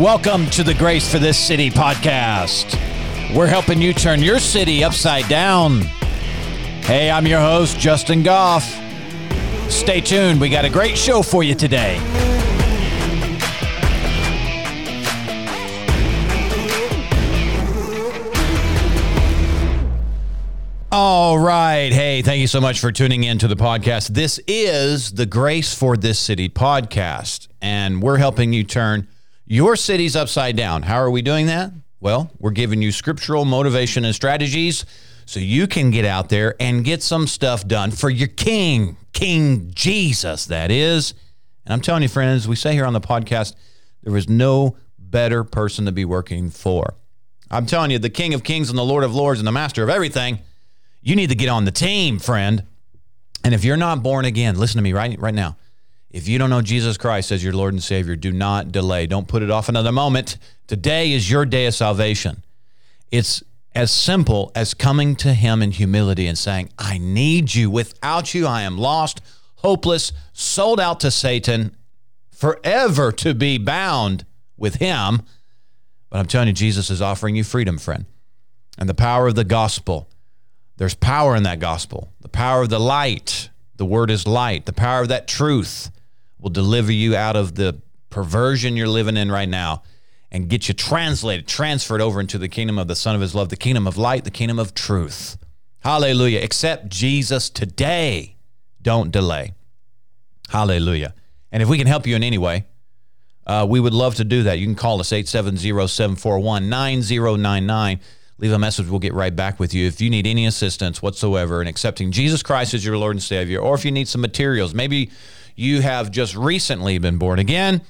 Welcome to the Grace for This City podcast. We're helping you turn your city upside down. Hey, I'm your host, Justin Goff. Stay tuned, we got a great show for you today. All right. Hey, thank you so much for tuning in to the podcast. This is the Grace for This City podcast, and we're helping you turn your city's upside down. How are we doing that? Well, we're giving you scriptural motivation and strategies so you can get out there and get some stuff done for your king, King Jesus, that is. And I'm telling you, friends, we say here on the podcast, there is no better person to be working for. I'm telling you, the King of Kings and the Lord of Lords and the Master of everything you need to get on the team, friend. And if you're not born again, listen to me right right now. If you don't know Jesus Christ as your Lord and Savior, do not delay. Don't put it off another moment. Today is your day of salvation. It's as simple as coming to Him in humility and saying, I need you. Without you, I am lost, hopeless, sold out to Satan, forever to be bound with Him. But I'm telling you, Jesus is offering you freedom, friend, and the power of the gospel there's power in that gospel. The power of the light. The word is light. The power of that truth will deliver you out of the perversion you're living in right now and get you translated, transferred over into the kingdom of the Son of His love, the kingdom of light, the kingdom of truth. Hallelujah. Accept Jesus today. Don't delay. Hallelujah. And if we can help you in any way, uh, we would love to do that. You can call us 870 741 9099 leave a message. We'll get right back with you. If you need any assistance whatsoever in accepting Jesus Christ as your Lord and Savior, or if you need some materials, maybe you have just recently been born again,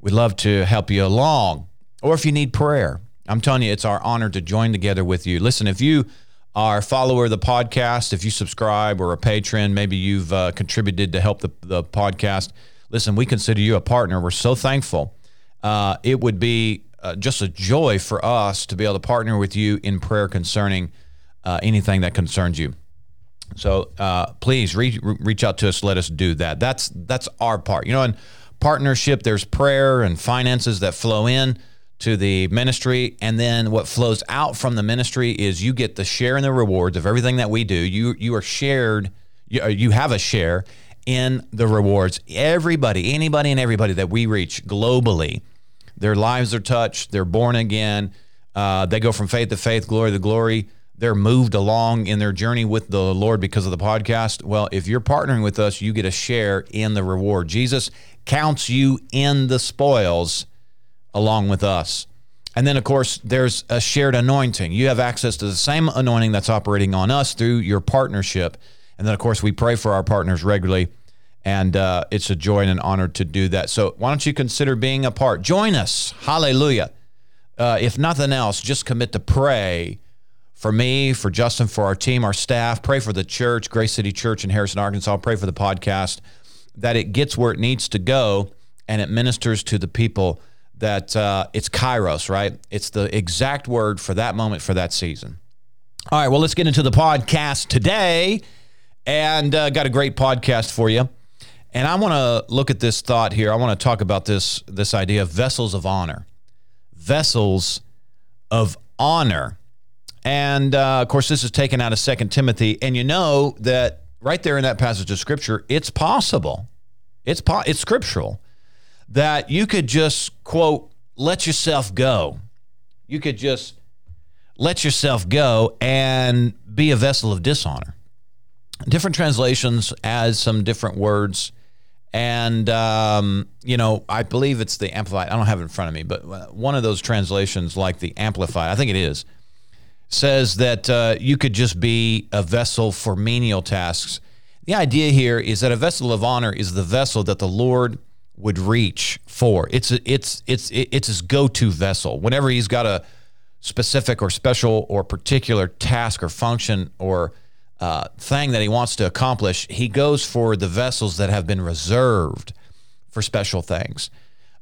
we'd love to help you along. Or if you need prayer, I'm telling you, it's our honor to join together with you. Listen, if you are a follower of the podcast, if you subscribe or a patron, maybe you've uh, contributed to help the, the podcast. Listen, we consider you a partner. We're so thankful. Uh, it would be uh, just a joy for us to be able to partner with you in prayer concerning uh, anything that concerns you. So uh, please reach reach out to us. Let us do that. That's that's our part. You know, in partnership, there's prayer and finances that flow in to the ministry, and then what flows out from the ministry is you get the share in the rewards of everything that we do. You you are shared. You, uh, you have a share in the rewards. Everybody, anybody, and everybody that we reach globally their lives are touched. They're born again. Uh, they go from faith to faith, glory to glory. They're moved along in their journey with the Lord because of the podcast. Well, if you're partnering with us, you get a share in the reward. Jesus counts you in the spoils along with us. And then, of course, there's a shared anointing. You have access to the same anointing that's operating on us through your partnership. And then, of course, we pray for our partners regularly and uh, it's a joy and an honor to do that. So why don't you consider being a part? Join us. Hallelujah. Uh, if nothing else, just commit to pray for me, for Justin, for our team, our staff. Pray for the church, Grace City Church in Harrison, Arkansas. Pray for the podcast that it gets where it needs to go and it ministers to the people that uh, it's kairos, right? It's the exact word for that moment, for that season. All right, well, let's get into the podcast today. And uh, got a great podcast for you. And I want to look at this thought here. I want to talk about this this idea of vessels of honor, vessels of honor, and uh, of course this is taken out of Second Timothy. And you know that right there in that passage of Scripture, it's possible, it's po- it's scriptural that you could just quote let yourself go. You could just let yourself go and be a vessel of dishonor. Different translations add some different words and, um, you know, I believe it's the Amplified. I don't have it in front of me, but uh, one of those translations, like the Amplified, I think it is, says that uh, you could just be a vessel for menial tasks. The idea here is that a vessel of honor is the vessel that the Lord would reach for. It's it's it's it's his go-to vessel. Whenever he's got a specific or special or particular task or function or uh, thing that he wants to accomplish, he goes for the vessels that have been reserved for special things.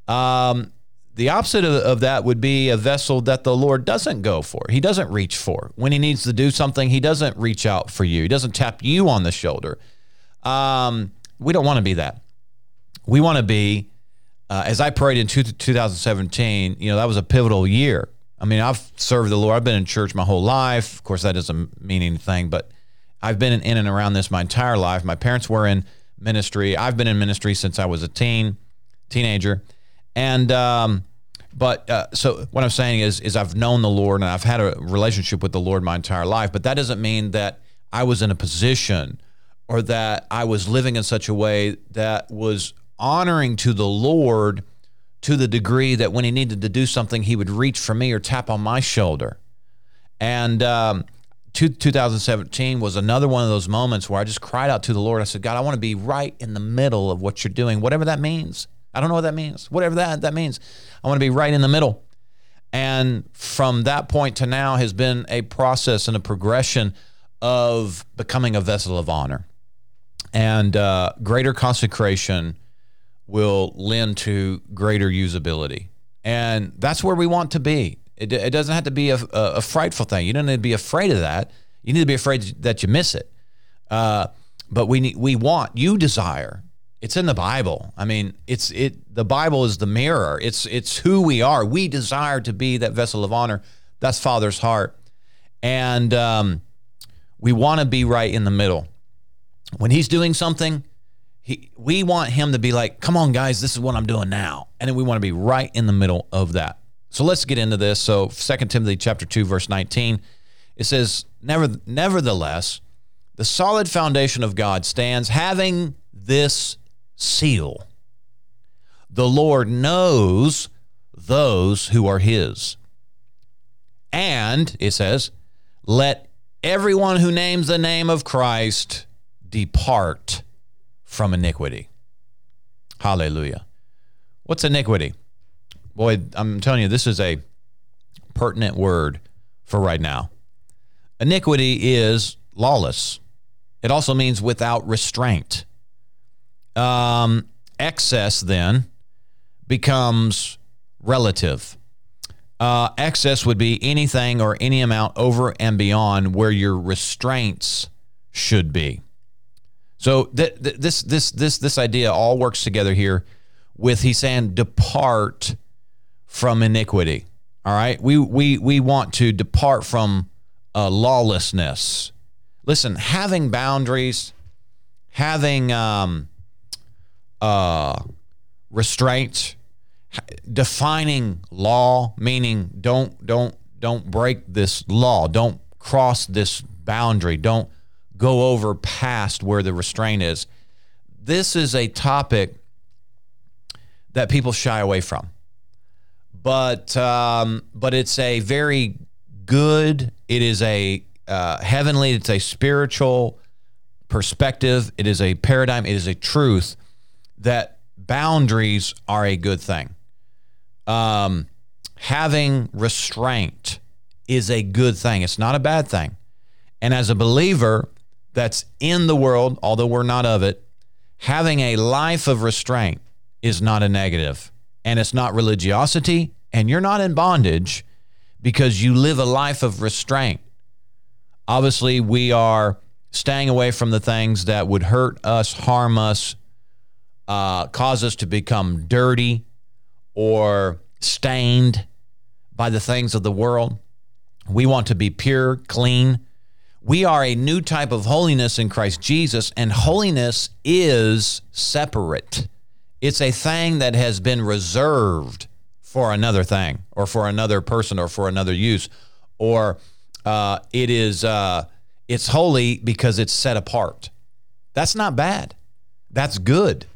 Um, the opposite of, of, that would be a vessel that the Lord doesn't go for. He doesn't reach for. When he needs to do something, he doesn't reach out for you. He doesn't tap you on the shoulder. Um, we don't want to be that. We want to be uh, as I prayed in two, 2017, you know, that was a pivotal year. I mean, I've served the Lord. I've been in church my whole life. Of course, that doesn't mean anything, but I've been in and around this my entire life. My parents were in ministry. I've been in ministry since I was a teen, teenager, and um, but uh, so what I'm saying is, is I've known the Lord and I've had a relationship with the Lord my entire life. But that doesn't mean that I was in a position or that I was living in such a way that was honoring to the Lord to the degree that when he needed to do something, he would reach for me or tap on my shoulder. And um, 2017 was another one of those moments where I just cried out to the Lord. I said, God, I want to be right in the middle of what you're doing, whatever that means. I don't know what that means. Whatever that, that means. I want to be right in the middle. And from that point to now has been a process and a progression of becoming a vessel of honor. And uh, greater consecration will lend to greater usability. And that's where we want to be. It, it doesn't have to be a, a, a, frightful thing. You don't need to be afraid of that. You need to be afraid that you miss it. Uh, but we need, we want, you desire it's in the Bible. I mean, it's it the Bible is the mirror. It's it's who we are. We desire to be that vessel of honor. That's Father's heart. And um, we want to be right in the middle. When he's doing something, he, we want him to be like, come on, guys, this is what I'm doing now. And then we want to be right in the middle of that. So let's get into this. So 2 Timothy chapter 2, verse 19, it says, Never, Nevertheless, the solid foundation of God stands, having this seal. The Lord knows those who are his. And, it says, let everyone who names the name of Christ depart from iniquity. Hallelujah. What's iniquity? Boy, I'm telling you, this is a pertinent word for right now. Iniquity is lawless, it also means without restraint. Um, excess then becomes relative. Uh, excess would be anything or any amount over and beyond where your restraints should be. So th- th- this this this this idea all works together here with he's saying depart from iniquity. All right, we we we want to depart from uh, lawlessness. Listen, having boundaries, having um, uh, restraint, defining law, meaning don't don't don't break this law, don't cross this boundary, don't go over past where the restraint is. This is a topic that people shy away from, but um, but it's a very good. It is a uh, heavenly. It's a spiritual perspective. It is a paradigm. It is a truth that boundaries are a good thing. Um, having restraint is a good thing. It's not a bad thing. And as a believer that's in the world, although we're not of it, having a life of restraint is not a negative. And it's not religiosity, and you're not in bondage because you live a life of restraint. Obviously, we are staying away from the things that would hurt us, harm us, uh, cause us to become dirty or stained by the things of the world. We want to be pure, clean. We are a new type of holiness in Christ Jesus, and holiness is separate. It's a thing that has been reserved for another thing, or for another person, or for another use, or uh, it is uh, it's holy because it's set apart. That's not bad. That's good.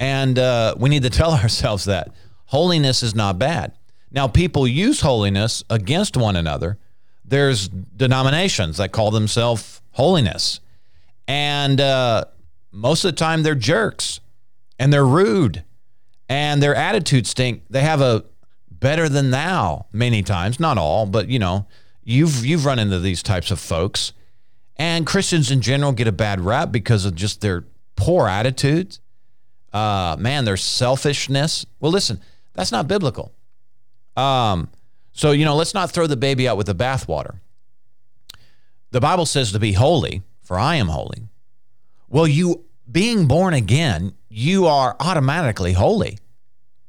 And uh, we need to tell ourselves that holiness is not bad. Now, people use holiness against one another. There's denominations that call themselves holiness. And uh, most of the time, they're jerks and they're rude and their attitudes stink. They have a better than thou many times, not all, but you know, you've you've run into these types of folks. And Christians in general get a bad rap because of just their poor attitudes uh, man, there's selfishness. Well, listen, that's not biblical. Um, so, you know, let's not throw the baby out with the bathwater. The Bible says to be holy, for I am holy. Well, you being born again, you are automatically holy.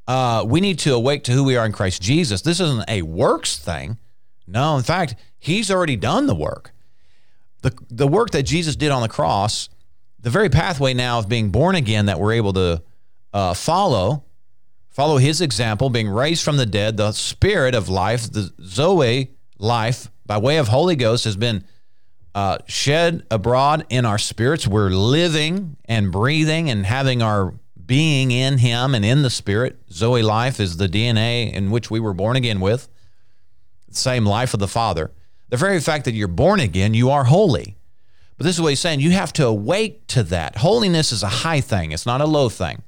uh, we need to awake to who we are in Christ Jesus. This isn't a works thing. No, in fact, He's already done the work. The, the work that Jesus did on the cross, the very pathway now of being born again that we're able to uh, follow, follow His example, being raised from the dead, the spirit of life, the Zoe life by way of Holy Ghost has been uh, shed abroad in our spirits. We're living and breathing and having our being in Him and in the Spirit. Zoe life is the DNA in which we were born again with, same life of the Father. The very fact that you're born again, you are holy. But this is what he's saying you have to awake to that. Holiness is a high thing, it's not a low thing.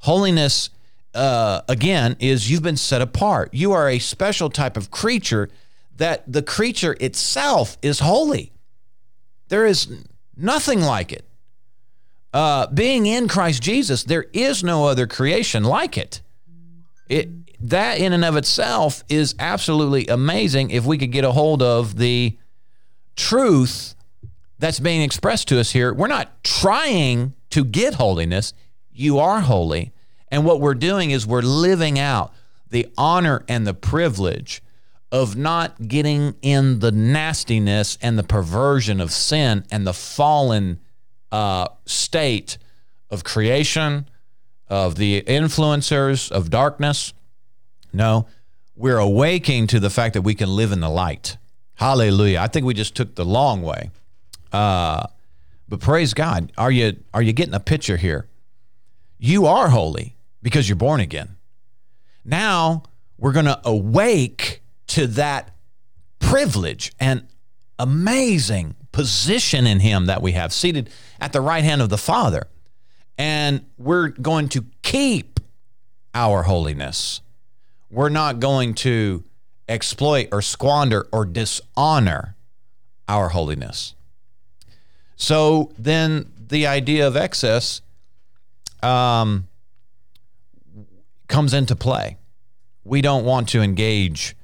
Holiness, uh, again, is you've been set apart. You are a special type of creature that the creature itself is holy. There is nothing like it uh, being in Christ Jesus, there is no other creation like it. It that in and of itself is absolutely amazing. If we could get a hold of the truth that's being expressed to us here, we're not trying to get holiness. You are holy, and what we're doing is we're living out the honor and the privilege of not getting in the nastiness and the perversion of sin and the fallen uh, state of creation, of the influencers of darkness. No, we're awaking to the fact that we can live in the light. Hallelujah. I think we just took the long way. Uh, but praise God. Are you are you getting a picture here? You are holy because you're born again. Now we're going to awake to that privilege and amazing position in him that we have seated at the right hand of the Father. And we're going to keep our holiness. We're not going to exploit or squander or dishonor our holiness. So then the idea of excess um, comes into play. We don't want to engage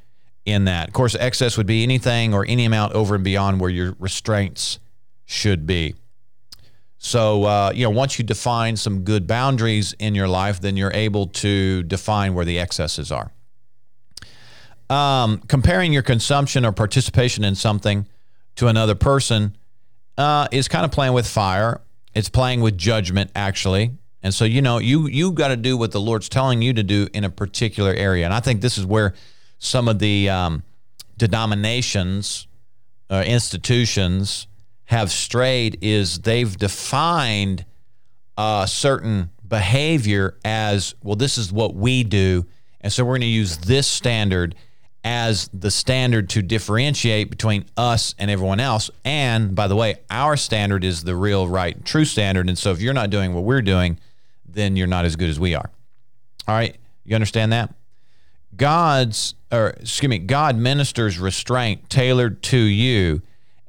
in that. Of course, excess would be anything or any amount over and beyond where your restraints should be. So, uh, you know, once you define some good boundaries in your life, then you're able to define where the excesses are. Um, comparing your consumption or participation in something to another person uh, is kind of playing with fire. It's playing with judgment, actually. And so, you know, you you got to do what the Lord's telling you to do in a particular area. And I think this is where some of the um, denominations, uh, institutions, have strayed is they've defined a certain behavior as well this is what we do and so we're going to use this standard as the standard to differentiate between us and everyone else. And by the way our standard is the real right true standard. And so if you're not doing what we're doing then you're not as good as we are. All right? You understand that? God's or excuse me god ministers restraint tailored to you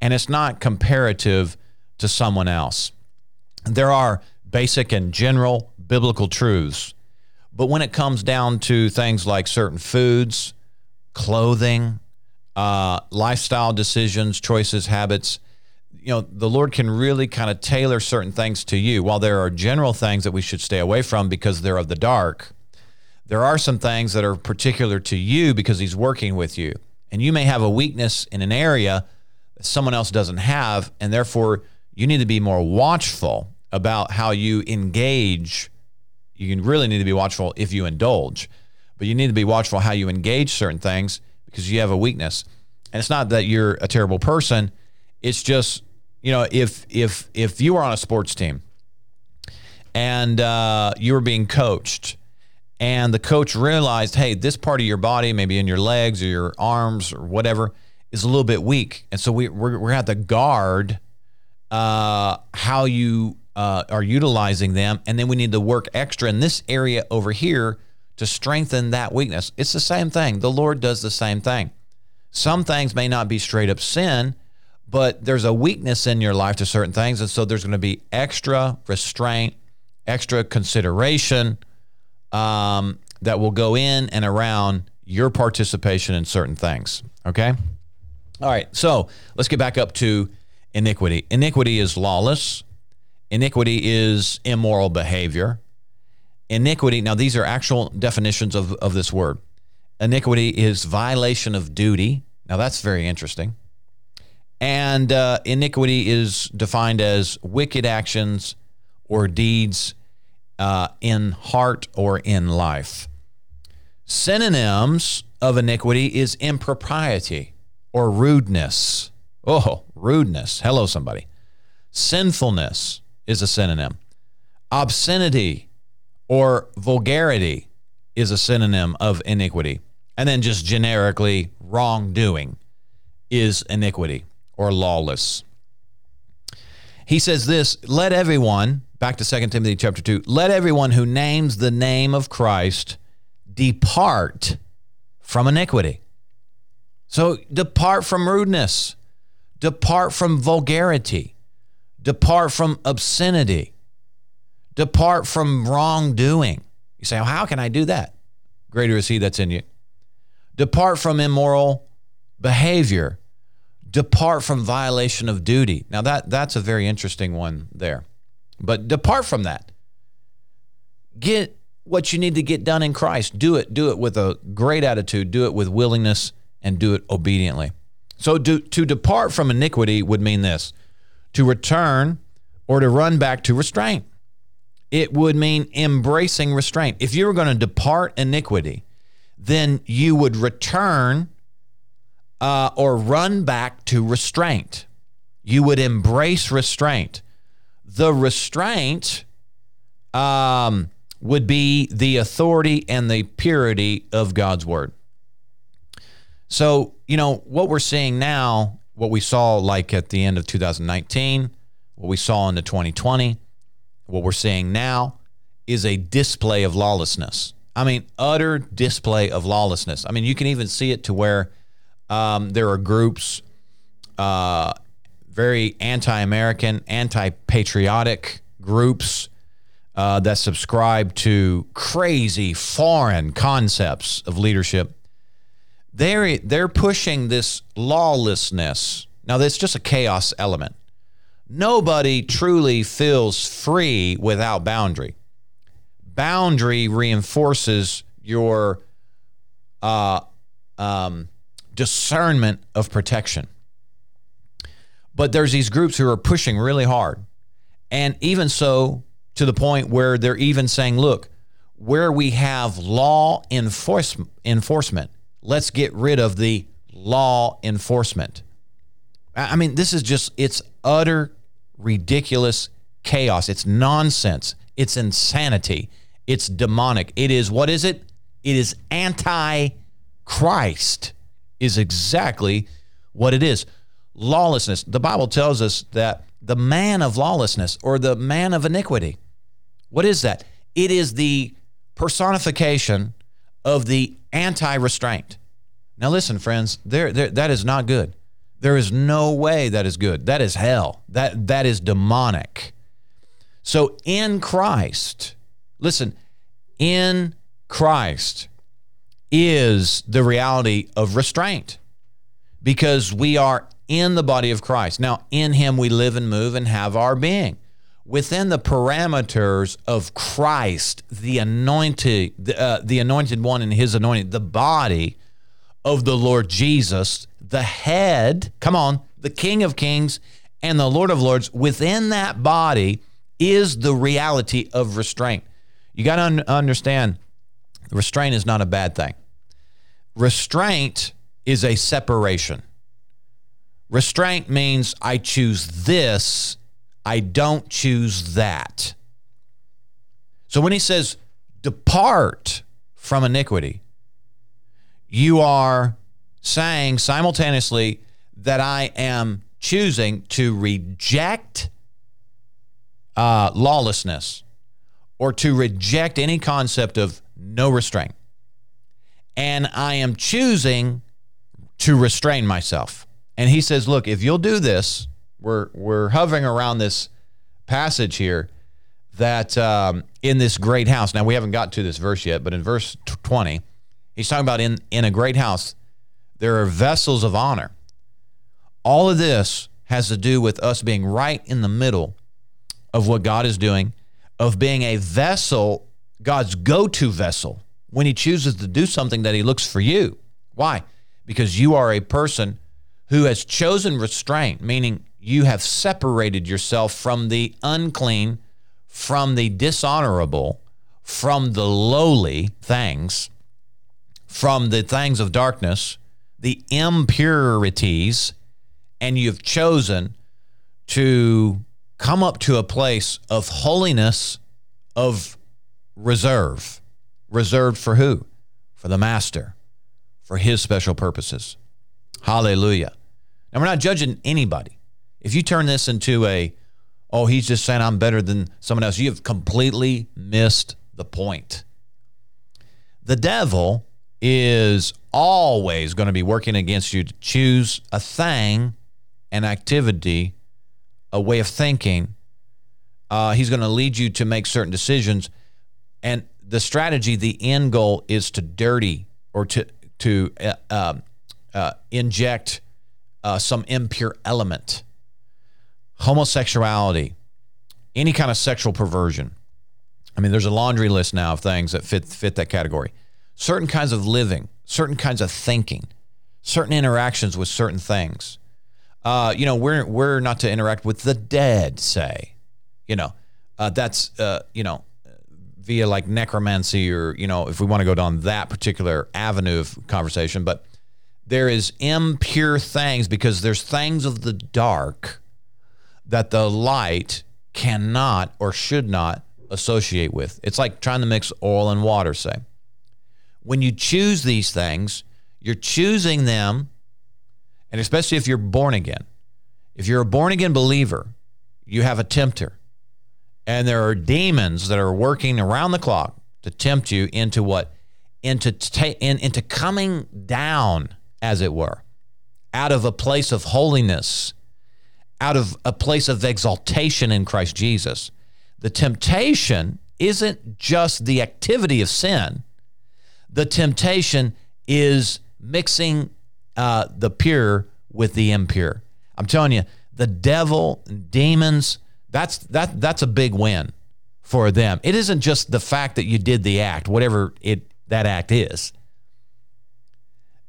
and it's not comparative to someone else. There are basic and general biblical truths, but when it comes down to things like certain foods, clothing, uh, lifestyle decisions, choices, habits, you know, the Lord can really kind of tailor certain things to you. While there are general things that we should stay away from because they're of the dark, there are some things that are particular to you because He's working with you. And you may have a weakness in an area that someone else doesn't have. And therefore, you need to be more watchful about how you engage. You really need to be watchful if you indulge, but you need to be watchful how you engage certain things because you have a weakness. And it's not that you're a terrible person. It's just, you know, if if if you were on a sports team and uh, you were being coached and the coach realized, hey, this part of your body, maybe in your legs or your arms or whatever, is a little bit weak, and so we we're, we're at the guard uh, how you uh, are utilizing them, and then we need to work extra in this area over here to strengthen that weakness. It's the same thing. The Lord does the same thing. Some things may not be straight up sin, but there's a weakness in your life to certain things, and so there's going to be extra restraint, extra consideration um, that will go in and around your participation in certain things. Okay. All right, so let's get back up to iniquity. Iniquity is lawless, iniquity is immoral behavior. Iniquity, now these are actual definitions of, of this word. Iniquity is violation of duty. Now that's very interesting. And uh, iniquity is defined as wicked actions or deeds uh, in heart or in life. Synonyms of iniquity is impropriety or rudeness. Oh, rudeness. Hello, somebody. Sinfulness is a synonym. Obscenity or vulgarity is a synonym of iniquity. And then just generically, wrongdoing is iniquity or lawless. He says this let everyone, back to 2 Timothy chapter 2, let everyone who names the name of Christ depart from iniquity. So depart from rudeness, depart from vulgarity, depart from obscenity, depart from wrongdoing. You say, well, how can I do that? Greater is he that's in you. Depart from immoral behavior. Depart from violation of duty. Now that that's a very interesting one there. But depart from that. Get what you need to get done in Christ. Do it. Do it with a great attitude. Do it with willingness and do it obediently. So to, to depart from iniquity would mean this to return or to run back to restraint. It would mean embracing restraint. If you were going to depart iniquity, then you would return uh, or run back to restraint. You would embrace restraint. The restraint um, would be the authority and the purity of God's word. So, you know, what we're seeing now, what we saw like at the end of 2019, what we saw into 2020, what we're seeing now is a display of lawlessness. I mean, utter display of lawlessness. I mean, you can even see it to where um, there are groups, uh, very anti American, anti patriotic groups uh, that subscribe to crazy foreign concepts of leadership. They're, they're pushing this lawlessness. Now, that's just a chaos element. Nobody truly feels free without boundary boundary reinforces your uh, um, discernment of protection. But there's these groups who are pushing really hard. And even so, to the point where they're even saying, look, where we have law enforce- enforcement, let's get rid of the law enforcement. I mean, this is just, it's utter ridiculous chaos. It's nonsense. It's insanity. It's demonic. It is, what is it? It is anti Christ, is exactly what it is. Lawlessness. The Bible tells us that the man of lawlessness or the man of iniquity, what is that? It is the personification of the anti restraint. Now, listen, friends, there, there, that is not good. There is no way that is good. That is hell. That, that is demonic. So, in Christ, Listen, in Christ is the reality of restraint because we are in the body of Christ. Now, in Him we live and move and have our being. Within the parameters of Christ, the anointed, the, uh, the anointed one and His anointing, the body of the Lord Jesus, the head, come on, the King of Kings and the Lord of Lords, within that body is the reality of restraint. You got to un- understand restraint is not a bad thing. Restraint is a separation. Restraint means I choose this, I don't choose that. So when he says, depart from iniquity, you are saying simultaneously that I am choosing to reject uh, lawlessness or to reject any concept of no restraint. And I am choosing to restrain myself. And he says, look, if you'll do this, we're, we're hovering around this passage here that um, in this great house, now we haven't got to this verse yet, but in verse 20, he's talking about in, in a great house, there are vessels of honor. All of this has to do with us being right in the middle of what God is doing of being a vessel God's go to vessel when he chooses to do something that he looks for you. Why? Because you are a person who has chosen restraint, meaning you have separated yourself from the unclean, from the dishonorable, from the lowly things, from the things of darkness, the impurities, and you've chosen to come up to a place of holiness, of reserve. Reserved for who? For the master, for his special purposes. Hallelujah. And we're not judging anybody. If you turn this into a, oh, he's just saying I'm better than someone else, you have completely missed the point. The devil is always going to be working against you to choose a thing, an activity, a way of thinking. Uh, he's going to lead you to make certain decisions. And the strategy, the end goal is to dirty or to, to uh, uh, uh inject uh, some impure element. Homosexuality, any kind of sexual perversion I mean, there's a laundry list now of things that fit fit that category. Certain kinds of living, certain kinds of thinking, certain interactions with certain things. Uh, you know, we're we're not to interact with the dead. Say, you know, uh, that's uh, you know, via like necromancy or you know, if we want to go down that particular avenue of conversation, but there is impure things because there's things of the dark that the light cannot or should not associate with. It's like trying to mix oil and water, say. When you choose these things, you're choosing them, and especially if you're born again. If you're a born again believer, you have a tempter. And there are demons that are working around the clock to tempt you into what? Into, ta- in, into coming down, as it were, out of a place of holiness, out of a place of exaltation in Christ Jesus the temptation isn't just the activity of sin, the temptation is mixing uh, the pure with the impure. I'm telling you, the devil, demons, that's that that's a big win for them. It isn't just the fact that you did the act, whatever it that act is.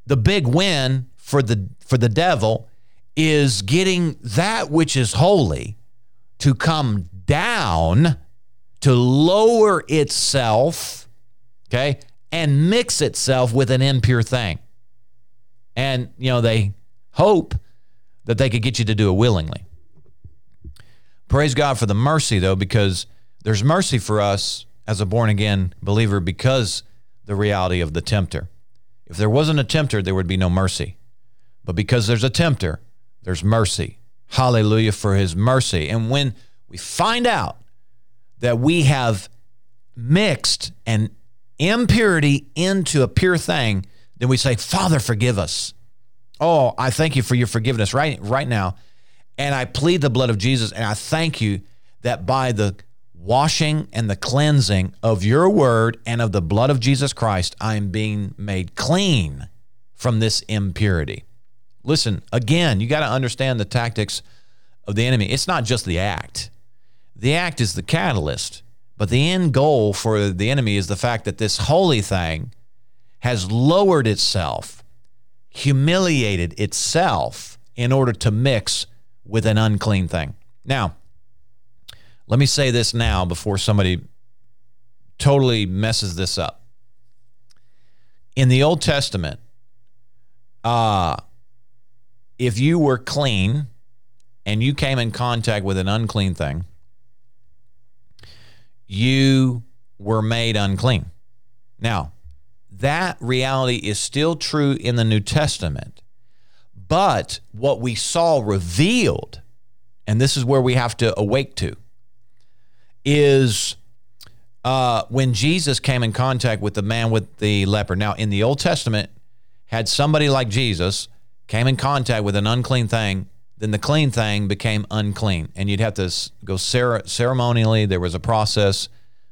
The big win for the for the devil is getting that which is holy to come down to lower itself, okay, and mix itself with an impure thing. And, you know, they hope that they could get you to do it willingly. Praise God for the mercy, though, because there's mercy for us as a born again believer because the reality of the tempter. If there wasn't a tempter, there would be no mercy. But because there's a tempter, there's mercy. Hallelujah for his mercy. And when we find out that we have mixed an impurity into a pure thing, then we say, Father, forgive us. Oh, I thank you for your forgiveness right, right now. And I plead the blood of Jesus. And I thank you that by the washing and the cleansing of your word and of the blood of Jesus Christ, I am being made clean from this impurity. Listen, again, you got to understand the tactics of the enemy. It's not just the act, the act is the catalyst, but the end goal for the enemy is the fact that this holy thing has lowered itself, humiliated itself in order to mix with an unclean thing. Now, let me say this now before somebody totally messes this up. In the Old Testament, uh, if you were clean and you came in contact with an unclean thing, you were made unclean. Now, that reality is still true in the New Testament. But what we saw revealed, and this is where we have to awake to, is uh, when Jesus came in contact with the man with the leper. Now, in the Old Testament, had somebody like Jesus came in contact with an unclean thing, then the clean thing became unclean. And you'd have to go ceremonially. There was a process,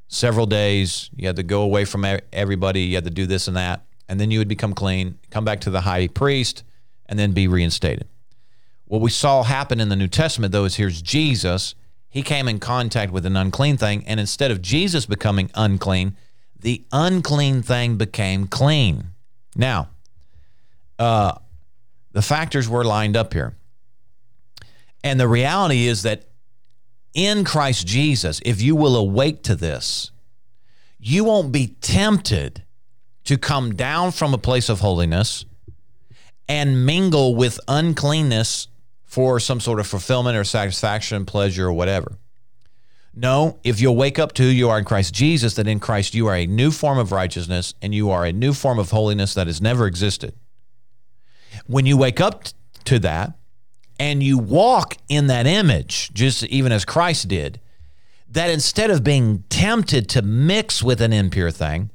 several days. You had to go away from everybody. You had to do this and that. And then you would become clean, come back to the high priest, and then be reinstated. What we saw happen in the New Testament, though, is here's Jesus. He came in contact with an unclean thing. And instead of Jesus becoming unclean, the unclean thing became clean. Now, uh, the factors were lined up here. And the reality is that in Christ Jesus, if you will awake to this, you won't be tempted to come down from a place of holiness and mingle with uncleanness for some sort of fulfillment or satisfaction, pleasure, or whatever. No, if you'll wake up to who you are in Christ Jesus, that in Christ you are a new form of righteousness and you are a new form of holiness that has never existed. When you wake up to that and you walk in that image, just even as Christ did, that instead of being tempted to mix with an impure thing,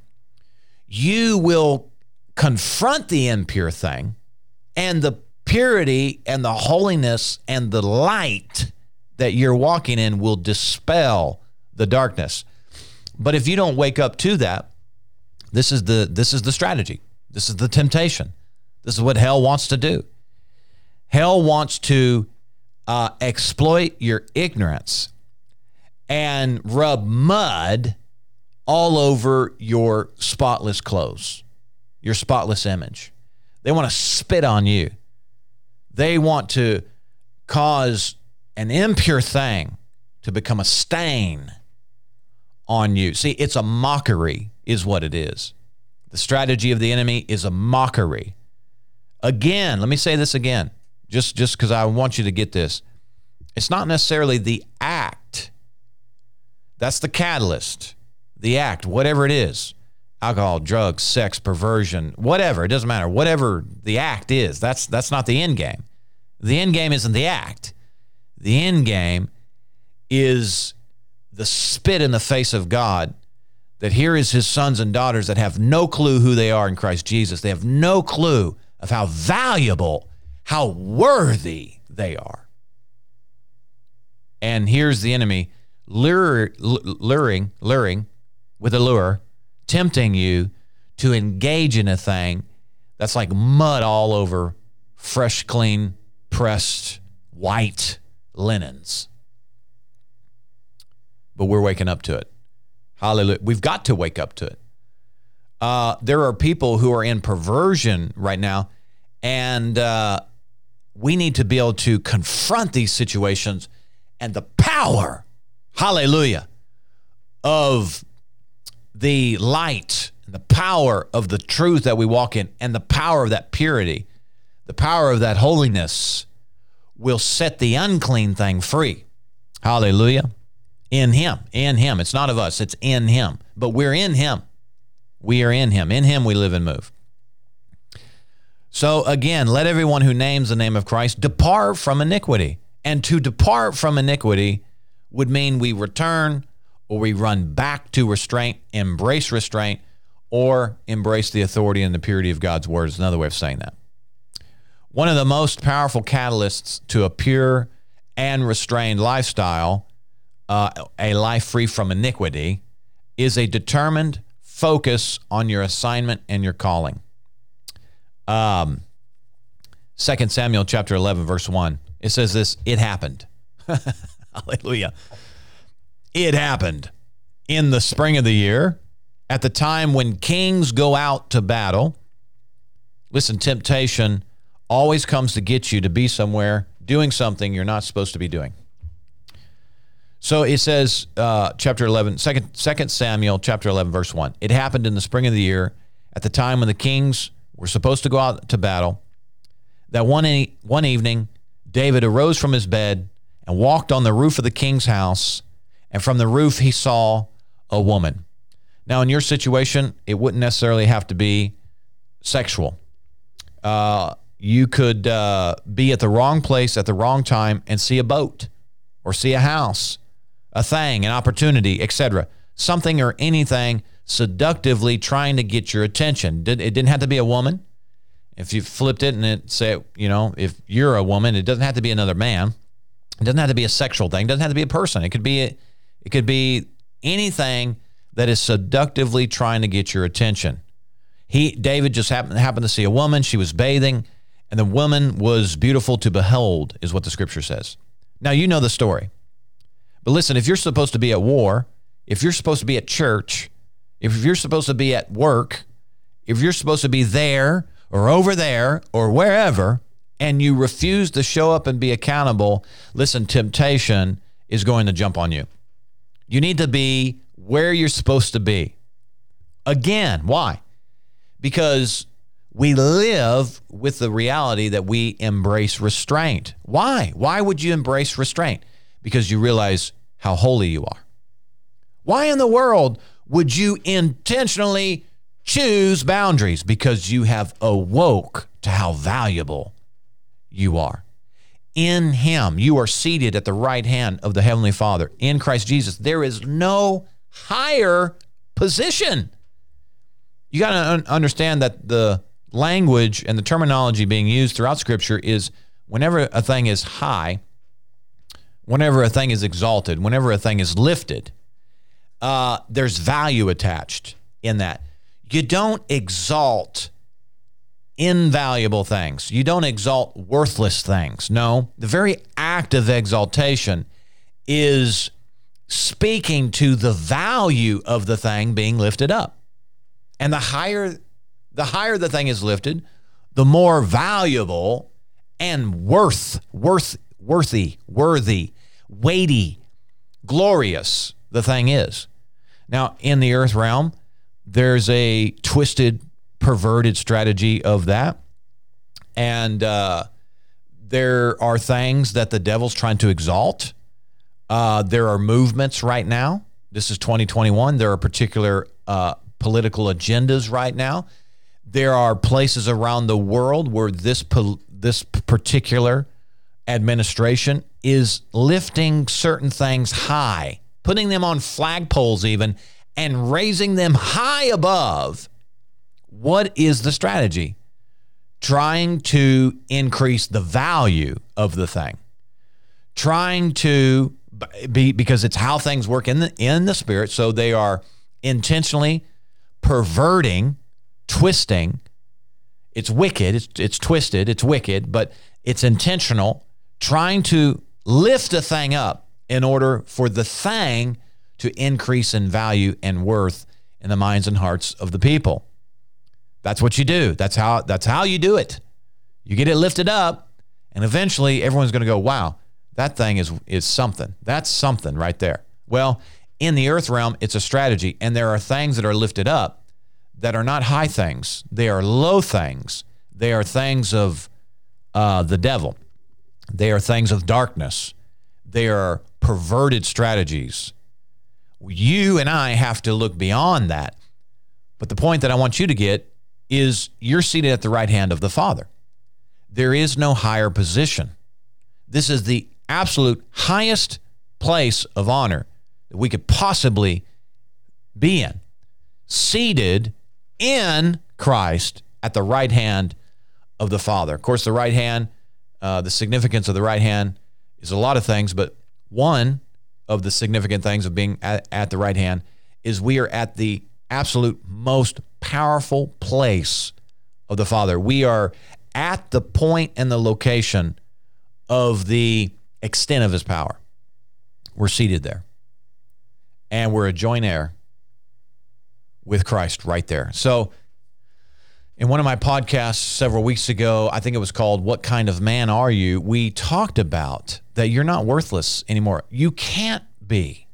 you will confront the impure thing and the purity and the holiness and the light that you're walking in will dispel the darkness. But if you don't wake up to that, this is the this is the strategy. This is the temptation. This is what hell wants to do. Hell wants to uh, exploit your ignorance and rub mud all over your spotless clothes, your spotless image. They want to spit on you. They want to cause an impure thing to become a stain on you. See, it's a mockery, is what it is. The strategy of the enemy is a mockery. Again, let me say this again, just just because I want you to get this. It's not necessarily the act. That's the catalyst. The act, whatever it is. Alcohol, drugs, sex, perversion, whatever, it doesn't matter. Whatever the act is, that's that's not the end game. The end game isn't the act. The end game is the spit in the face of God that here is his sons and daughters that have no clue who they are in Christ Jesus. They have no clue of how valuable, how worthy they are. And here's the enemy lure, luring, luring with a lure, tempting you to engage in a thing that's like mud all over fresh, clean, pressed, white linens. But we're waking up to it. Hallelujah. We've got to wake up to it. Uh, there are people who are in perversion right now, and uh, we need to be able to confront these situations and the power, hallelujah, of the light, the power of the truth that we walk in, and the power of that purity, the power of that holiness will set the unclean thing free. Hallelujah. In Him, in Him. It's not of us, it's in Him. But we're in Him. We are in Him. In Him we live and move. So again, let everyone who names the name of Christ depart from iniquity. And to depart from iniquity would mean we return or we run back to restraint, embrace restraint, or embrace the authority and the purity of God's word is another way of saying that. One of the most powerful catalysts to a pure and restrained lifestyle, uh, a life free from iniquity, is a determined focus on your assignment and your calling. Um, 2 Samuel chapter 11, verse 1. It says this It happened. Hallelujah. It happened in the spring of the year, at the time when kings go out to battle. Listen, temptation always comes to get you to be somewhere doing something you're not supposed to be doing. So it says, uh, chapter 11, second, 2 Samuel, chapter 11, verse 1. It happened in the spring of the year, at the time when the kings were supposed to go out to battle, that one, e- one evening, David arose from his bed and walked on the roof of the king's house, and from the roof he saw a woman. Now, in your situation, it wouldn't necessarily have to be sexual. Uh, you could uh, be at the wrong place at the wrong time and see a boat or see a house, a thing, an opportunity, etc. Something or anything seductively trying to get your attention. It didn't have to be a woman. If you flipped it and it said, you know, if you're a woman, it doesn't have to be another man. It doesn't have to be a sexual thing. It doesn't have to be a person. It could be a, it could be anything that is seductively trying to get your attention. He David just happened happened to see a woman. She was bathing. And the woman was beautiful to behold, is what the scripture says. Now, you know the story. But listen, if you're supposed to be at war, if you're supposed to be at church, if you're supposed to be at work, if you're supposed to be there or over there or wherever, and you refuse to show up and be accountable, listen, temptation is going to jump on you. You need to be where you're supposed to be. Again, why? Because we live with the reality that we embrace restraint. Why? Why would you embrace restraint? Because you realize how holy you are. Why in the world would you intentionally choose boundaries? Because you have awoke to how valuable you are. In Him, you are seated at the right hand of the Heavenly Father. In Christ Jesus, there is no higher position. You got to un- understand that the language and the terminology being used throughout Scripture is whenever a thing is high, whenever a thing is exalted, whenever a thing is lifted, uh, there's value attached in that. You don't exalt invaluable things. You don't exalt worthless things. No, the very act of exaltation is speaking to the value of the thing being lifted up. And the higher the higher the thing is lifted, the more valuable and worth, worth, worthy, worthy, weighty, glorious the thing is. Now, in the earth realm, there's a twisted, perverted strategy of that. And uh, there are things that the devil's trying to exalt. Uh, there are movements right now. This is 2021. There are particular uh, political agendas right now there are places around the world where this this particular administration is lifting certain things high, putting them on flagpoles even and raising them high above. What is the strategy? Trying to increase the value of the thing. Trying to be because it's how things work in the in the spirit, so they are intentionally perverting twisting. It's wicked, it's, it's twisted, it's wicked, but it's intentional, trying to lift a thing up in order for the thing to increase in value and worth in the minds and hearts of the people. That's what you do. That's how that's how you do it. You get it lifted up, and eventually everyone's going to go, "Wow, that thing is is something. That's something right there." Well, in the earth realm, it's a strategy, and there are things that are lifted up that are not high things, they are low things. They are things of uh, the devil, they are things of darkness, they are perverted strategies. You and I have to look beyond that. But the point that I want you to get is you're seated at the right hand of the Father. There is no higher position. This is the absolute highest place of honor that we could possibly be in, seated in Christ at the right hand of the Father. Of course, the right hand, uh, the significance of the right hand is a lot of things, but one of the significant things of being at, at the right hand is we are at the absolute most powerful place of the Father. We are at the point and the location of the extent of his power. We're seated there. And we're a joint heir with Christ right there. So, in one of my podcasts several weeks ago, I think it was called What Kind of Man Are You? We talked about that you're not worthless anymore. You can't be.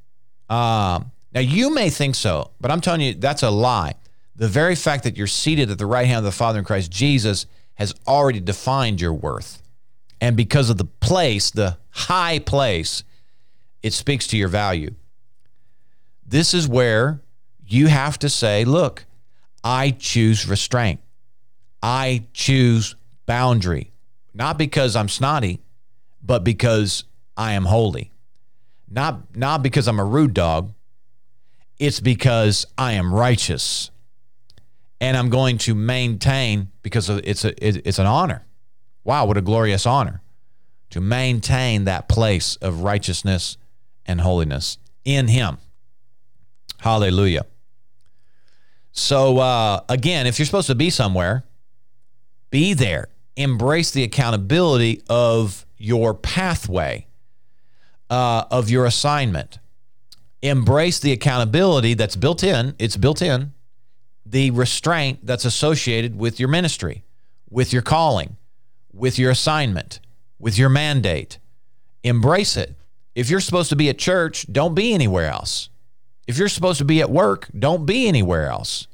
Um, now, you may think so, but I'm telling you, that's a lie. The very fact that you're seated at the right hand of the Father in Christ Jesus has already defined your worth. And because of the place, the high place, it speaks to your value. This is where you have to say, look, I choose restraint. I choose boundary, not because I'm snotty, but because I am holy. Not, not because I'm a rude dog, it's because I am righteous. And I'm going to maintain because it's a it's an honor. Wow, what a glorious honor to maintain that place of righteousness and holiness in him. Hallelujah. So, uh, again, if you're supposed to be somewhere, be there. Embrace the accountability of your pathway, uh, of your assignment. Embrace the accountability that's built in. It's built in. The restraint that's associated with your ministry, with your calling, with your assignment, with your mandate. Embrace it. If you're supposed to be at church, don't be anywhere else. If you're supposed to be at work, don't be anywhere else.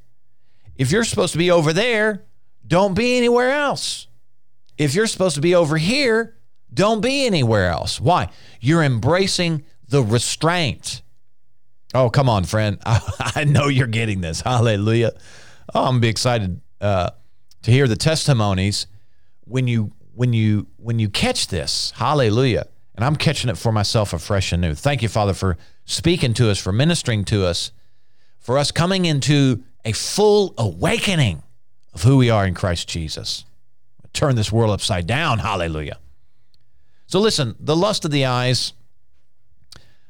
If you're supposed to be over there, don't be anywhere else. If you're supposed to be over here, don't be anywhere else. Why? You're embracing the restraint. Oh, come on, friend. I know you're getting this. Hallelujah. Oh, I'm gonna be excited uh, to hear the testimonies when you when you when you catch this. Hallelujah. And I'm catching it for myself afresh and new. Thank you, Father, for speaking to us, for ministering to us, for us coming into a full awakening of who we are in Christ Jesus. Turn this world upside down. Hallelujah. So listen, the lust of the eyes,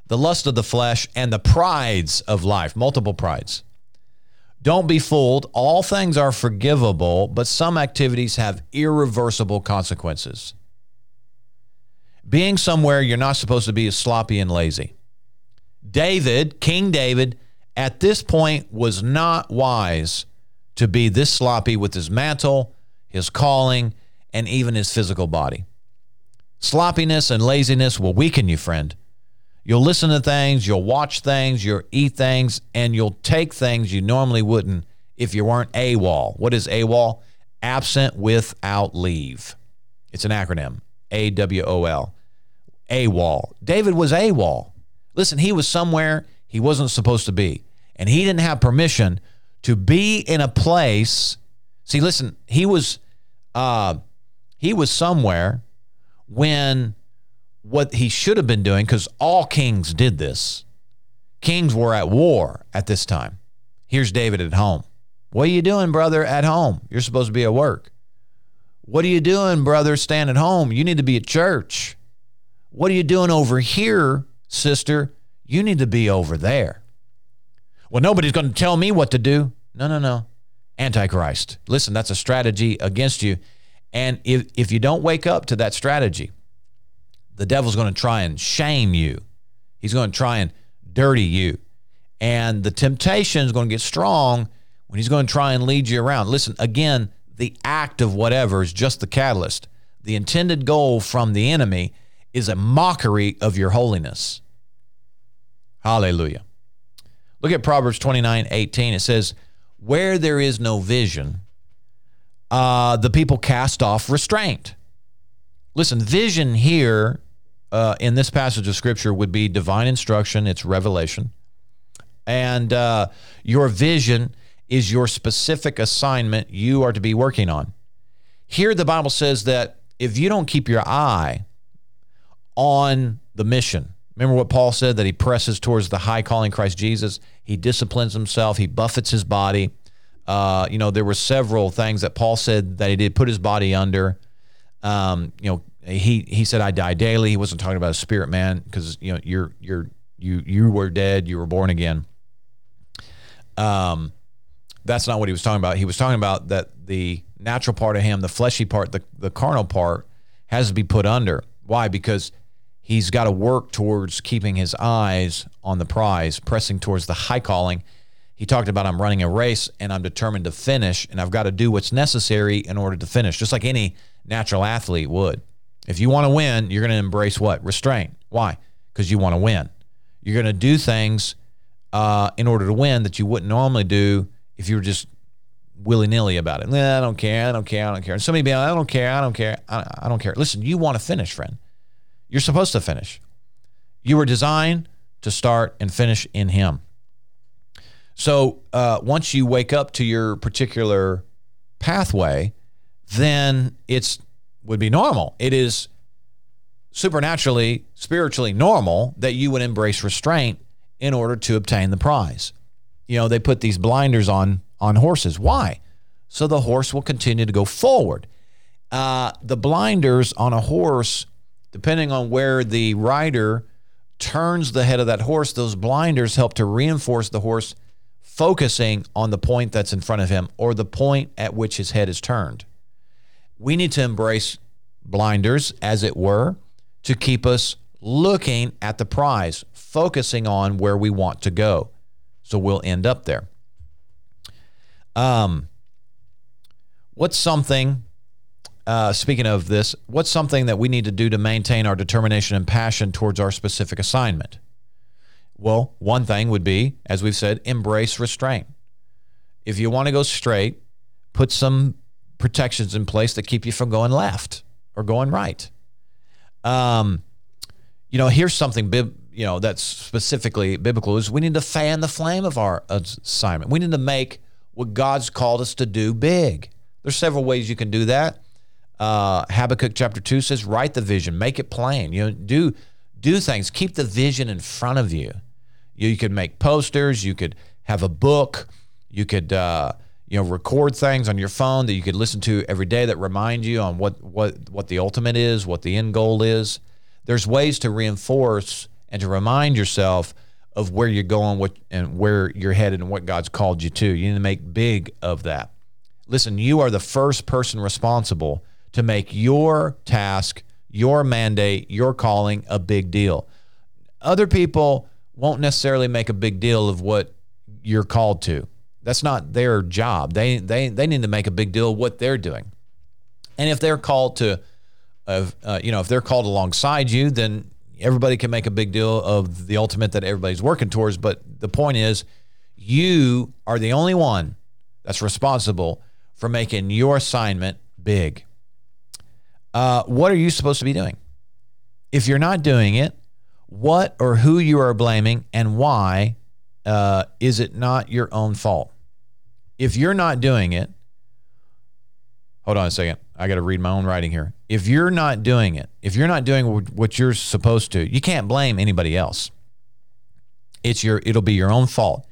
the lust of the flesh, and the prides of life, multiple prides. Don't be fooled. All things are forgivable, but some activities have irreversible consequences. Being somewhere you're not supposed to be is sloppy and lazy. David, King David, at this point was not wise to be this sloppy with his mantle, his calling, and even his physical body. Sloppiness and laziness will weaken you, friend. You'll listen to things, you'll watch things, you'll eat things, and you'll take things you normally wouldn't if you weren't AWOL. What is AWOL? Absent without leave. It's an acronym A W O L. AWOL. David was AWOL. Listen, he was somewhere he wasn't supposed to be, and he didn't have permission to be in a place. See, listen, he was uh, he was somewhere when what he should have been doing, because all kings did this. Kings were at war at this time. Here's David at home. What are you doing, brother, at home? You're supposed to be at work. What are you doing, brother, staying at home? You need to be at church. What are you doing over here, sister? You need to be over there. Well, nobody's going to tell me what to do. No, no, no. Antichrist. Listen, that's a strategy against you. And if, if you don't wake up to that strategy, the devil's going to try and shame you. He's going to try and dirty you. And the temptation is going to get strong when he's going to try and lead you around. Listen, again, the act of whatever is just the catalyst. The intended goal from the enemy is a mockery of your holiness. Hallelujah. Look at Proverbs 29 18. It says, Where there is no vision, uh, the people cast off restraint. Listen, vision here uh, in this passage of scripture would be divine instruction, it's revelation. And uh, your vision is your specific assignment you are to be working on. Here, the Bible says that if you don't keep your eye on the mission, remember what Paul said that he presses towards the high calling Christ Jesus, he disciplines himself, he buffets his body. Uh, you know, there were several things that Paul said that he did put his body under. Um, you know, he he said I die daily. He wasn't talking about a spirit man because you know you're you're you you were dead. You were born again. Um, that's not what he was talking about. He was talking about that the natural part of him, the fleshy part, the the carnal part, has to be put under. Why? Because he's got to work towards keeping his eyes on the prize, pressing towards the high calling. He talked about I'm running a race and I'm determined to finish, and I've got to do what's necessary in order to finish, just like any natural athlete would. If you want to win, you're going to embrace what? Restraint. Why? Because you want to win. You're going to do things uh, in order to win that you wouldn't normally do if you were just willy nilly about it. Nah, I don't care. I don't care. I don't care. And somebody be like, I don't care. I don't care. I, I don't care. Listen, you want to finish, friend. You're supposed to finish. You were designed to start and finish in Him. So uh, once you wake up to your particular pathway, then it's would be normal. It is supernaturally, spiritually normal that you would embrace restraint in order to obtain the prize. You know, they put these blinders on on horses. Why? So the horse will continue to go forward. Uh, the blinders on a horse, depending on where the rider turns the head of that horse, those blinders help to reinforce the horse focusing on the point that's in front of him or the point at which his head is turned we need to embrace blinders, as it were, to keep us looking at the prize, focusing on where we want to go. So we'll end up there. Um, what's something, uh, speaking of this, what's something that we need to do to maintain our determination and passion towards our specific assignment? Well, one thing would be, as we've said, embrace restraint. If you want to go straight, put some protections in place that keep you from going left or going right. Um, you know, here's something bib, you know that's specifically biblical is we need to fan the flame of our assignment. We need to make what God's called us to do big. There's several ways you can do that. Uh, Habakkuk chapter two says, "Write the vision, make it plain. You know, do do things. Keep the vision in front of you. You, you could make posters. You could have a book. You could." Uh, you know, record things on your phone that you could listen to every day that remind you on what what what the ultimate is, what the end goal is. There's ways to reinforce and to remind yourself of where you're going, what and where you're headed, and what God's called you to. You need to make big of that. Listen, you are the first person responsible to make your task, your mandate, your calling a big deal. Other people won't necessarily make a big deal of what you're called to. That's not their job. They they they need to make a big deal of what they're doing. And if they're called to, uh, uh, you know, if they're called alongside you, then everybody can make a big deal of the ultimate that everybody's working towards. But the point is, you are the only one that's responsible for making your assignment big. Uh, what are you supposed to be doing? If you're not doing it, what or who you are blaming and why uh, is it not your own fault? If you're not doing it, hold on a second. I got to read my own writing here. If you're not doing it, if you're not doing what you're supposed to, you can't blame anybody else. It's your it'll be your own fault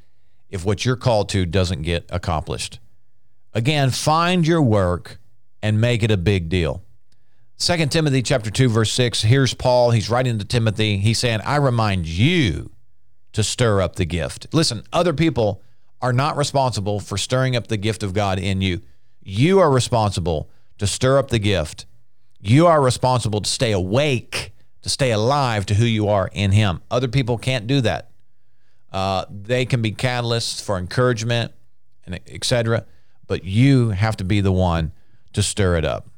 if what you're called to doesn't get accomplished. Again, find your work and make it a big deal. 2 Timothy chapter 2 verse 6, here's Paul, he's writing to Timothy. He's saying, "I remind you to stir up the gift." Listen, other people are not responsible for stirring up the gift of God in you. You are responsible to stir up the gift. You are responsible to stay awake, to stay alive to who you are in Him. Other people can't do that. Uh, they can be catalysts for encouragement and etc. But you have to be the one to stir it up.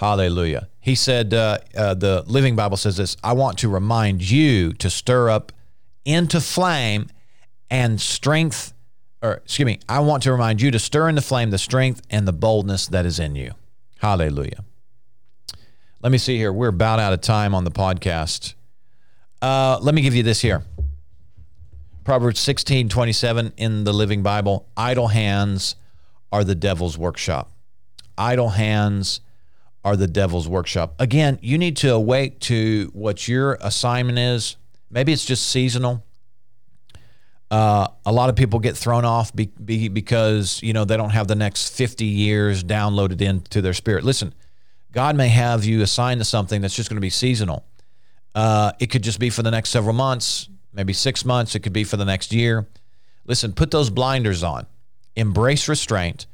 Hallelujah. He said, uh, uh, the Living Bible says this I want to remind you to stir up into flame and strength, or excuse me, I want to remind you to stir in the flame the strength and the boldness that is in you. Hallelujah. Let me see here. We're about out of time on the podcast. Uh, let me give you this here. Proverbs 16, 27 in the Living Bible. Idle hands are the devil's workshop. Idle hands are the devil's workshop. Again, you need to awake to what your assignment is. Maybe it's just seasonal. Uh, a lot of people get thrown off be, be, because you know they don't have the next 50 years downloaded into their spirit. Listen, God may have you assigned to something that's just going to be seasonal. Uh, it could just be for the next several months, maybe six months. It could be for the next year. Listen, put those blinders on. Embrace restraint.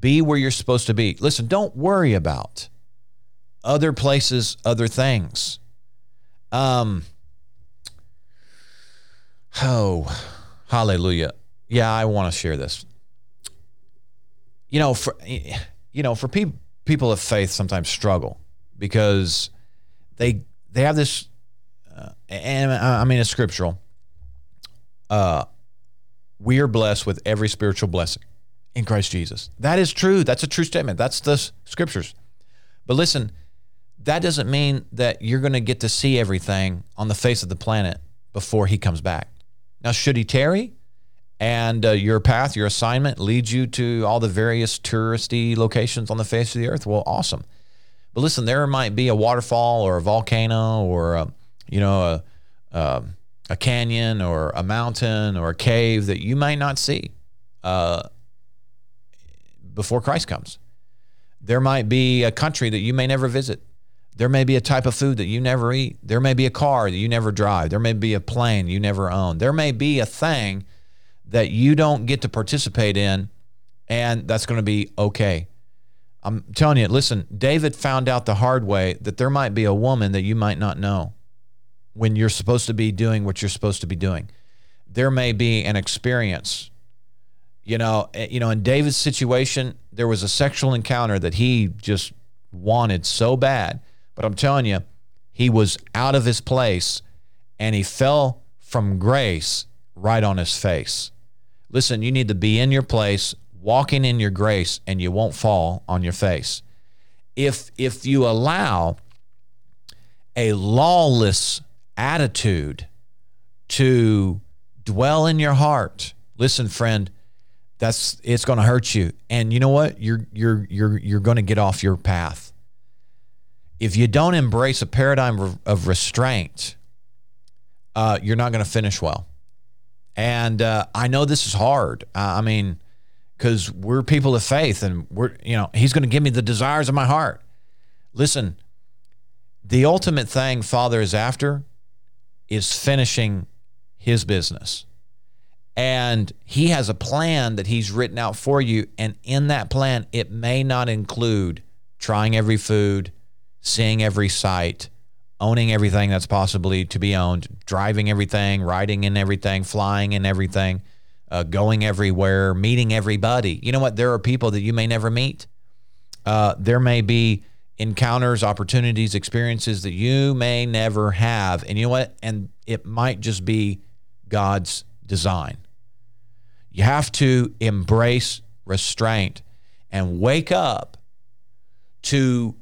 Be where you're supposed to be. Listen, don't worry about other places, other things. Um. Oh Hallelujah. Yeah, I want to share this. You know, for you know, for people people of faith sometimes struggle because they they have this uh, and I mean it's scriptural. Uh we are blessed with every spiritual blessing in Christ Jesus. That is true. That's a true statement. That's the scriptures. But listen, that doesn't mean that you're going to get to see everything on the face of the planet before he comes back. Now, should he tarry and uh, your path, your assignment leads you to all the various touristy locations on the face of the earth, well, awesome. But listen, there might be a waterfall or a volcano or, a, you know, a, a, a, canyon or a mountain or a cave that you might not see uh, before Christ comes. There might be a country that you may never visit. There may be a type of food that you never eat. There may be a car that you never drive. There may be a plane you never own. There may be a thing that you don't get to participate in, and that's going to be okay. I'm telling you, listen, David found out the hard way that there might be a woman that you might not know. when you're supposed to be doing what you're supposed to be doing. There may be an experience. You know, eh, you know, in David's situation, there was a sexual encounter that he just wanted so bad. But I'm telling you, he was out of his place and he fell from grace right on his face. Listen, you need to be in your place, walking in your grace, and you won't fall on your face. If if you allow a lawless attitude to dwell in your heart, listen, friend, that's it's going to hurt you. And you know what? You're you're you're you're going to get off your path. If you don't embrace a paradigm of restraint, uh, you're not going to finish well. And uh, I know this is hard. Uh, I mean, because we're people of faith, and we're you know He's going to give me the desires of my heart. Listen, the ultimate thing Father is after is finishing His business. And he has a plan that he's written out for you. And in that plan, it may not include trying every food, seeing every sight, owning everything that's possibly to be owned, driving everything, riding in everything, flying in everything, uh, going everywhere, meeting everybody. You know what? There are people that you may never meet. Uh, there may be encounters, opportunities, experiences that you may never have. And you know what? And it might just be God's design. You have to embrace restraint and wake up to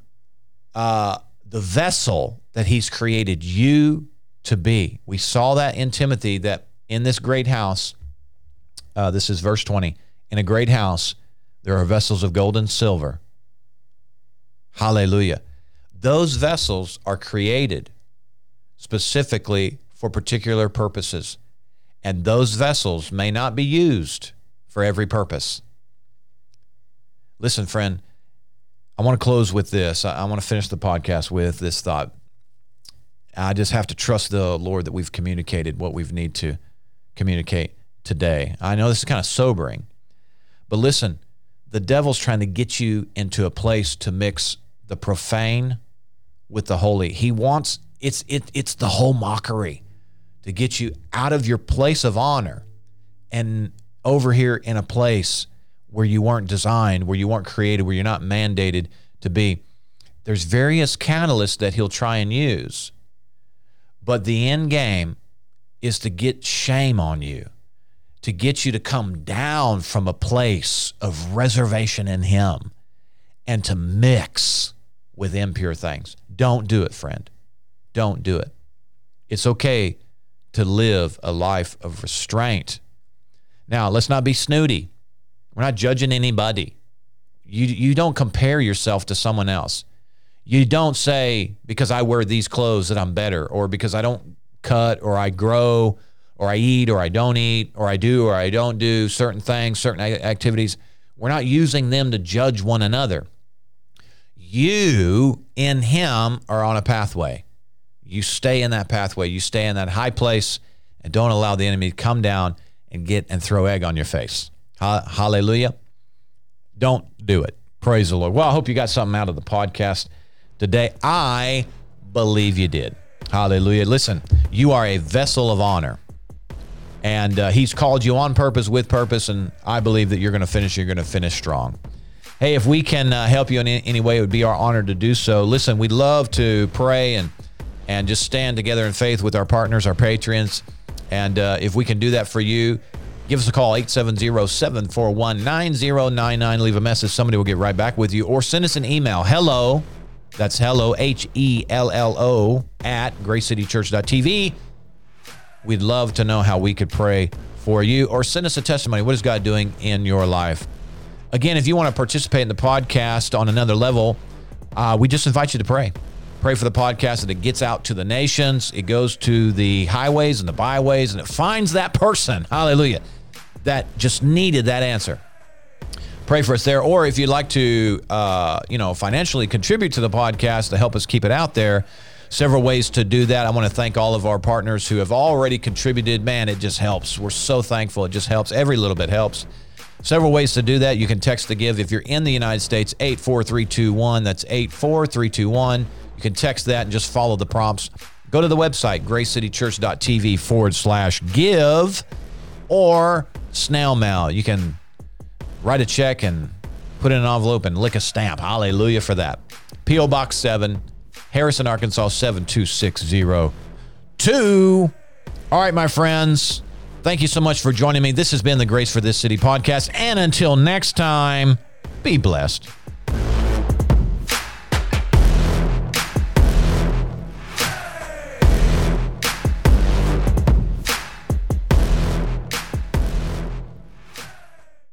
uh, the vessel that He's created you to be. We saw that in Timothy that in this great house, uh, this is verse 20, in a great house, there are vessels of gold and silver. Hallelujah. Those vessels are created specifically for particular purposes and those vessels may not be used for every purpose. Listen, friend, I want to close with this. I, want to finish the podcast with this thought. I just have to trust the Lord that we've communicated what we need to communicate today. I know this is kind of sobering, but listen, the devil's trying to get you into a place to mix the profane with the holy. He wants it's it it's the whole mockery to get you out of your place of honor and over here in a place where you weren't designed, where you weren't created, where you're not mandated to be. There's various catalysts that he'll try and use. But the end game is to get shame on you, to get you to come down from a place of reservation in him and to mix with impure things. Don't do it, friend. Don't do it. It's okay to live a life of restraint. Now, let's not be snooty. We're not judging anybody. You, you don't compare yourself to someone else. You don't say, because I wear these clothes that I'm better, or because I don't cut, or I grow, or I eat, or I don't eat, or I do, or I don't do certain things, certain activities. We're not using them to judge one another. You in Him are on a pathway. You stay in that pathway. You stay in that high place and don't allow the enemy to come down and get and throw egg on your face. Hallelujah. Don't do it. Praise the Lord. Well, I hope you got something out of the podcast today. I believe you did. Hallelujah. Listen, you are a vessel of honor. And uh, he's called you on purpose, with purpose, and I believe that you're going to finish. You're going to finish strong. Hey, if we can uh, help you in any way, it would be our honor to do so. Listen, we'd love to pray and and just stand together in faith with our partners, our patrons. And uh, if we can do that for you, give us a call 870-741-9099 leave a message. Somebody will get right back with you. Or send us an email. Hello. That's hello h-e-l-l-o at gracecitychurch.tv we'd love to know how we could pray for you. Or send us a testimony. What is god doing in your life? Again if you want to participate in the podcast on another level uh, we just invite you to pray. Pray for the podcast that it gets out to the nations, it goes to the highways and the byways, and it finds that person, hallelujah, that just needed that answer. Pray for us there. Or if you'd like to, uh, you know, financially contribute to the podcast to help us keep it out there, several ways to do that. I want to thank all of our partners who have already contributed. Man, it just helps. We're so thankful. It just helps. Every little bit helps. Several ways to do that. You can text the give if you're in the United States, 84321. That's 84321. You can text that and just follow the prompts. go to the website, gracecitychurch.tv forward slash give or snail mail. You can write a check and put in an envelope and lick a stamp. Hallelujah for that. P.O. Box 7, Harrison, Arkansas 72602. All right, my friends. Thank you so much for joining me. This has been the Grace for This City podcast. And until next time, be blessed.